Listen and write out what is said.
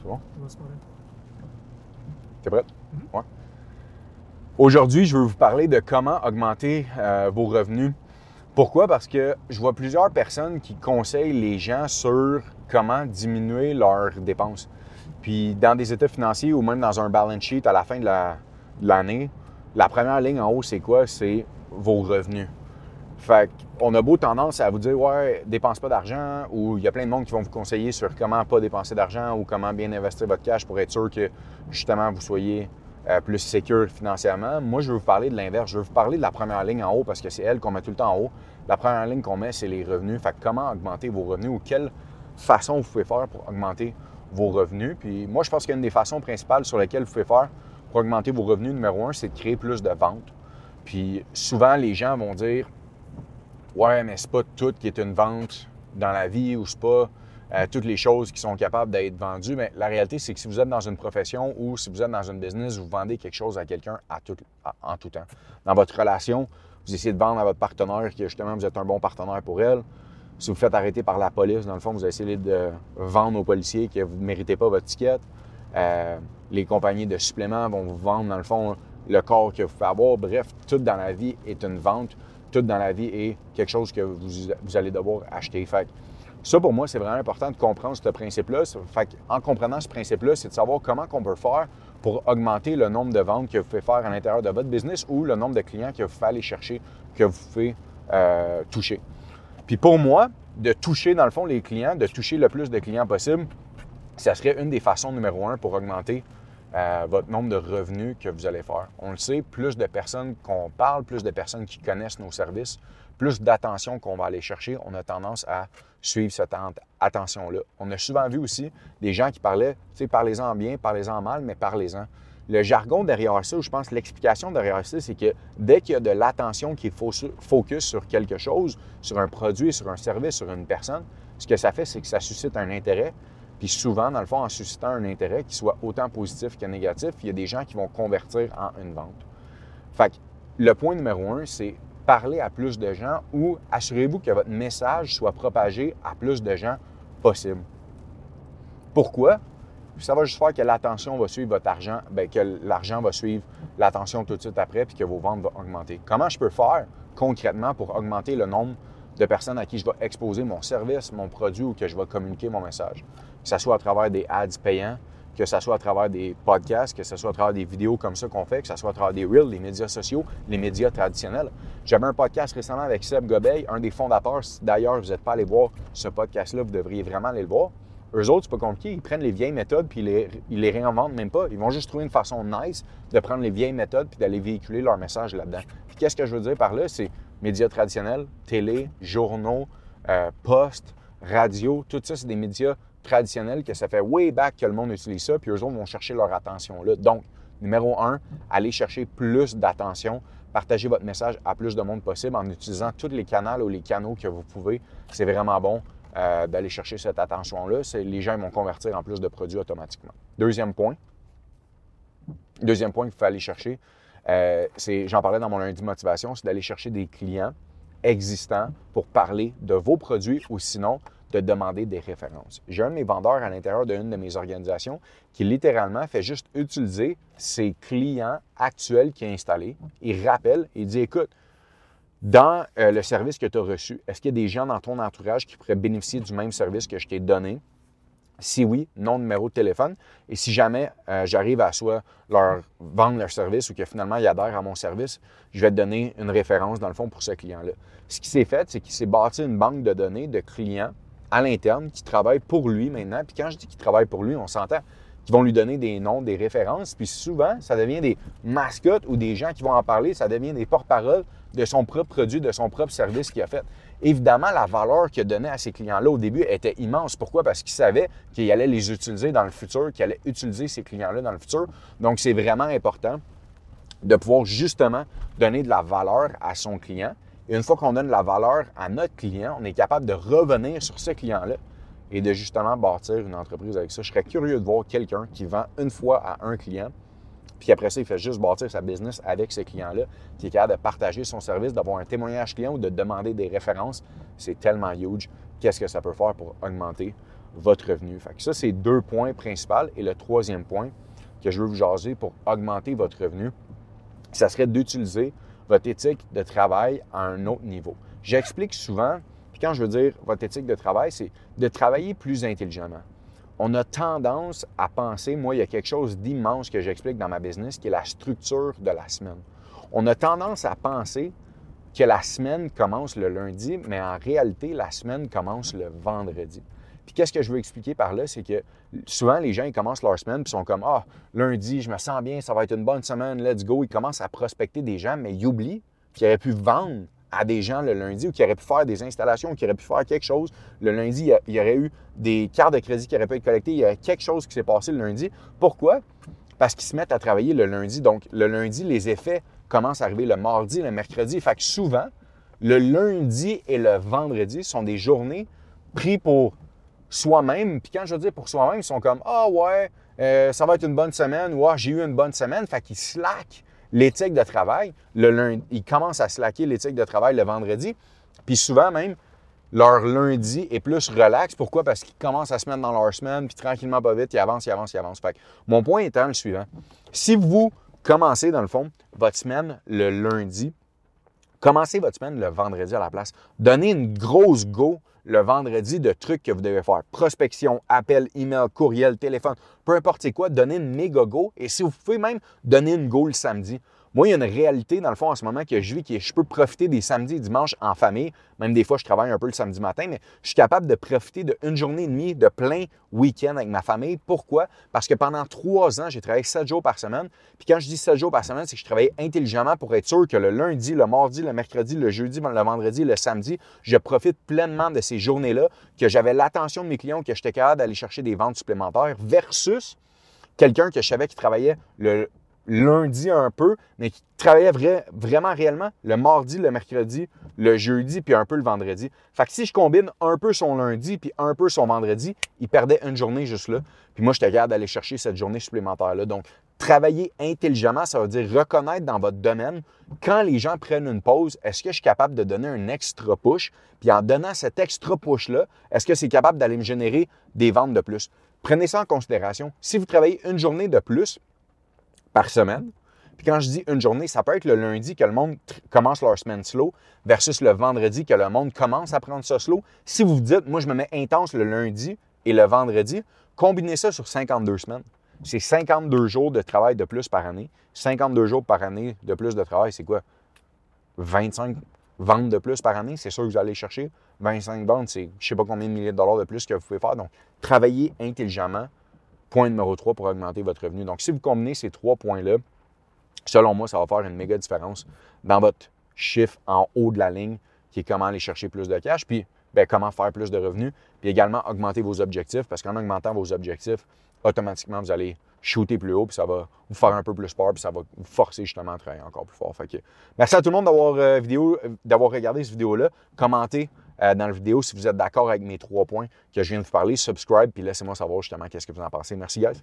C'est bon? T'es prête? Ouais. Aujourd'hui, je veux vous parler de comment augmenter euh, vos revenus. Pourquoi? Parce que je vois plusieurs personnes qui conseillent les gens sur comment diminuer leurs dépenses. Puis dans des états financiers ou même dans un balance sheet à la fin de la- de l'année, la première ligne en haut, c'est quoi? C'est vos revenus. Fait qu'on a beau tendance à vous dire, ouais, dépense pas d'argent, ou il y a plein de monde qui vont vous conseiller sur comment pas dépenser d'argent ou comment bien investir votre cash pour être sûr que justement vous soyez euh, plus sécure financièrement. Moi, je veux vous parler de l'inverse. Je veux vous parler de la première ligne en haut parce que c'est elle qu'on met tout le temps en haut. La première ligne qu'on met, c'est les revenus. Fait que comment augmenter vos revenus ou quelle façon vous pouvez faire pour augmenter vos revenus. Puis moi, je pense qu'une des façons principales sur lesquelles vous pouvez faire pour augmenter vos revenus, numéro un, c'est de créer plus de ventes. Puis souvent, les gens vont dire Ouais, mais c'est pas tout qui est une vente dans la vie ou c'est pas euh, toutes les choses qui sont capables d'être vendues. Mais la réalité, c'est que si vous êtes dans une profession ou si vous êtes dans une business, vous vendez quelque chose à quelqu'un en tout temps. Dans votre relation, vous essayez de vendre à votre partenaire que justement vous êtes un bon partenaire pour elle. Si vous faites arrêter par la police, dans le fond, vous essayez de vendre aux policiers que vous ne méritez pas votre ticket. Euh, les compagnies de suppléments vont vous vendre, dans le fond, le corps que vous pouvez avoir. Bref, tout dans la vie est une vente. Tout dans la vie est quelque chose que vous, vous allez devoir acheter. Fait ça, pour moi, c'est vraiment important de comprendre ce principe-là. Fait en comprenant ce principe-là, c'est de savoir comment on peut faire pour augmenter le nombre de ventes que vous pouvez faire à l'intérieur de votre business ou le nombre de clients que vous pouvez aller chercher, que vous pouvez euh, toucher. Puis pour moi, de toucher, dans le fond, les clients, de toucher le plus de clients possible, ça serait une des façons numéro un pour augmenter votre nombre de revenus que vous allez faire. On le sait, plus de personnes qu'on parle, plus de personnes qui connaissent nos services, plus d'attention qu'on va aller chercher, on a tendance à suivre cette at- attention-là. On a souvent vu aussi des gens qui parlaient, tu sais, parlez-en bien, parlez-en mal, mais parlez-en. Le jargon derrière ça, ou je pense l'explication derrière ça, c'est que dès qu'il y a de l'attention qui est fo- focus sur quelque chose, sur un produit, sur un service, sur une personne, ce que ça fait, c'est que ça suscite un intérêt. Puis souvent, dans le fond, en suscitant un intérêt qui soit autant positif que négatif, il y a des gens qui vont convertir en une vente. Fait que le point numéro un, c'est parler à plus de gens ou assurez-vous que votre message soit propagé à plus de gens possible. Pourquoi? Ça va juste faire que l'attention va suivre votre argent, bien, que l'argent va suivre l'attention tout de suite après, puis que vos ventes vont augmenter. Comment je peux faire concrètement pour augmenter le nombre de personnes à qui je vais exposer mon service, mon produit ou que je vais communiquer mon message? Que ce soit à travers des ads payants, que ce soit à travers des podcasts, que ce soit à travers des vidéos comme ça qu'on fait, que ce soit à travers des reels, les médias sociaux, les médias traditionnels. J'avais un podcast récemment avec Seb Gobeil, un des fondateurs. D'ailleurs, vous n'êtes pas allé voir ce podcast-là, vous devriez vraiment aller le voir. Eux autres, c'est pas compliqué. Ils prennent les vieilles méthodes puis ils les, les réinventent même pas. Ils vont juste trouver une façon nice de prendre les vieilles méthodes puis d'aller véhiculer leur message là-dedans. Puis qu'est-ce que je veux dire par là? Médias traditionnels, télé, journaux, euh, posts, radio, tout ça, c'est des médias traditionnels que ça fait way back que le monde utilise ça, puis eux autres vont chercher leur attention là. Donc, numéro un, allez chercher plus d'attention, partagez votre message à plus de monde possible en utilisant tous les canaux ou les canaux que vous pouvez. C'est vraiment bon euh, d'aller chercher cette attention-là. Les gens ils vont convertir en plus de produits automatiquement. Deuxième point, deuxième point qu'il faut aller chercher, euh, j'en parlais dans mon lundi motivation, c'est d'aller chercher des clients existants pour parler de vos produits ou sinon de demander des références. J'ai un de mes vendeurs à l'intérieur d'une de mes organisations qui littéralement fait juste utiliser ses clients actuels qu'il a installés. Il rappelle, il dit écoute, dans euh, le service que tu as reçu, est-ce qu'il y a des gens dans ton entourage qui pourraient bénéficier du même service que je t'ai donné? Si oui, nom, numéro de téléphone. Et si jamais euh, j'arrive à soit leur vendre leur service ou que finalement ils adhèrent à mon service, je vais te donner une référence dans le fond pour ce client-là. Ce qui s'est fait, c'est qu'il s'est bâti une banque de données de clients à l'interne qui travaillent pour lui maintenant. Puis quand je dis qu'ils travaillent pour lui, on s'entend qu'ils vont lui donner des noms, des références. Puis souvent, ça devient des mascottes ou des gens qui vont en parler, ça devient des porte-paroles de son propre produit, de son propre service qu'il a fait. Évidemment, la valeur qu'il a donnée à ces clients-là au début était immense. Pourquoi? Parce qu'il savait qu'il allait les utiliser dans le futur, qu'il allait utiliser ces clients-là dans le futur. Donc, c'est vraiment important de pouvoir justement donner de la valeur à son client. Une fois qu'on donne de la valeur à notre client, on est capable de revenir sur ce client-là et de justement bâtir une entreprise avec ça. Je serais curieux de voir quelqu'un qui vend une fois à un client, puis après ça, il fait juste bâtir sa business avec ce client-là, qui est capable de partager son service, d'avoir un témoignage client ou de demander des références. C'est tellement huge. Qu'est-ce que ça peut faire pour augmenter votre revenu? Fait ça, c'est deux points principaux. Et le troisième point que je veux vous jaser pour augmenter votre revenu, ça serait d'utiliser votre éthique de travail à un autre niveau. J'explique souvent, puis quand je veux dire votre éthique de travail, c'est de travailler plus intelligemment. On a tendance à penser, moi, il y a quelque chose d'immense que j'explique dans ma business, qui est la structure de la semaine. On a tendance à penser que la semaine commence le lundi, mais en réalité, la semaine commence le vendredi. Puis qu'est-ce que je veux expliquer par là, c'est que souvent les gens commencent leur semaine puis sont comme ah lundi je me sens bien, ça va être une bonne semaine, let's go. Ils commencent à prospecter des gens, mais ils oublient qu'ils auraient pu vendre à des gens le lundi ou qu'ils auraient pu faire des installations, ou qu'ils auraient pu faire quelque chose. Le lundi, il y aurait eu des cartes de crédit qui auraient pu être collectées, il y a quelque chose qui s'est passé le lundi. Pourquoi? Parce qu'ils se mettent à travailler le lundi. Donc, le lundi, les effets commencent à arriver le mardi, le mercredi. Fait que souvent, le lundi et le vendredi sont des journées prises pour soi-même. Puis quand je dis pour soi-même, ils sont comme Ah ouais, euh, ça va être une bonne semaine ou j'ai eu une bonne semaine. Fait qu'ils slackent l'éthique de travail. Le lundi, ils commencent à slacker l'éthique de travail le vendredi. Puis souvent même, leur lundi est plus relax. Pourquoi? Parce qu'ils commencent à se mettre dans leur semaine, puis tranquillement, pas vite, ils avancent, ils avancent, ils avancent. Mon point étant le suivant. Si vous commencez, dans le fond, votre semaine le lundi, commencez votre semaine le vendredi à la place? Donnez une grosse go le vendredi de trucs que vous devez faire. Prospection, appel, email, courriel, téléphone, peu importe quoi, donnez une méga go. Et si vous pouvez même donner une go le samedi. Moi, il y a une réalité, dans le fond, en ce moment, que je vis, qui je peux profiter des samedis et dimanches en famille. Même des fois, je travaille un peu le samedi matin, mais je suis capable de profiter d'une journée et demie de plein week-end avec ma famille. Pourquoi? Parce que pendant trois ans, j'ai travaillé sept jours par semaine. Puis quand je dis sept jours par semaine, c'est que je travaillais intelligemment pour être sûr que le lundi, le mardi, le mercredi, le jeudi, le vendredi, le samedi, je profite pleinement de ces journées-là, que j'avais l'attention de mes clients, que j'étais capable d'aller chercher des ventes supplémentaires versus quelqu'un que je savais qui travaillait le lundi un peu, mais qui travaillait vraiment réellement le mardi, le mercredi, le jeudi, puis un peu le vendredi. Fait que si je combine un peu son lundi, puis un peu son vendredi, il perdait une journée juste là. Puis moi, j'étais capable d'aller chercher cette journée supplémentaire-là. Donc, travailler intelligemment, ça veut dire reconnaître dans votre domaine quand les gens prennent une pause, est-ce que je suis capable de donner un extra push? Puis en donnant cet extra push-là, est-ce que c'est capable d'aller me générer des ventes de plus? Prenez ça en considération. Si vous travaillez une journée de plus, par semaine. Puis quand je dis une journée, ça peut être le lundi que le monde commence leur semaine slow versus le vendredi que le monde commence à prendre ça slow. Si vous vous dites, moi, je me mets intense le lundi et le vendredi, combinez ça sur 52 semaines. C'est 52 jours de travail de plus par année. 52 jours par année de plus de travail, c'est quoi? 25 ventes de plus par année, c'est sûr que vous allez chercher? 25 ventes, c'est je ne sais pas combien de milliers de dollars de plus que vous pouvez faire. Donc, travaillez intelligemment Point numéro 3 pour augmenter votre revenu. Donc, si vous combinez ces trois points-là, selon moi, ça va faire une méga différence dans votre chiffre en haut de la ligne, qui est comment aller chercher plus de cash, puis bien, comment faire plus de revenus, puis également augmenter vos objectifs, parce qu'en augmentant vos objectifs, automatiquement, vous allez shooter plus haut, puis ça va vous faire un peu plus peur, puis ça va vous forcer justement à travailler encore plus fort. Merci à tout le monde d'avoir euh, euh, d'avoir regardé cette vidéo-là. Commentez euh, dans la vidéo si vous êtes d'accord avec mes trois points que je viens de vous parler. Subscribe, puis laissez-moi savoir justement qu'est-ce que vous en pensez. Merci, guys.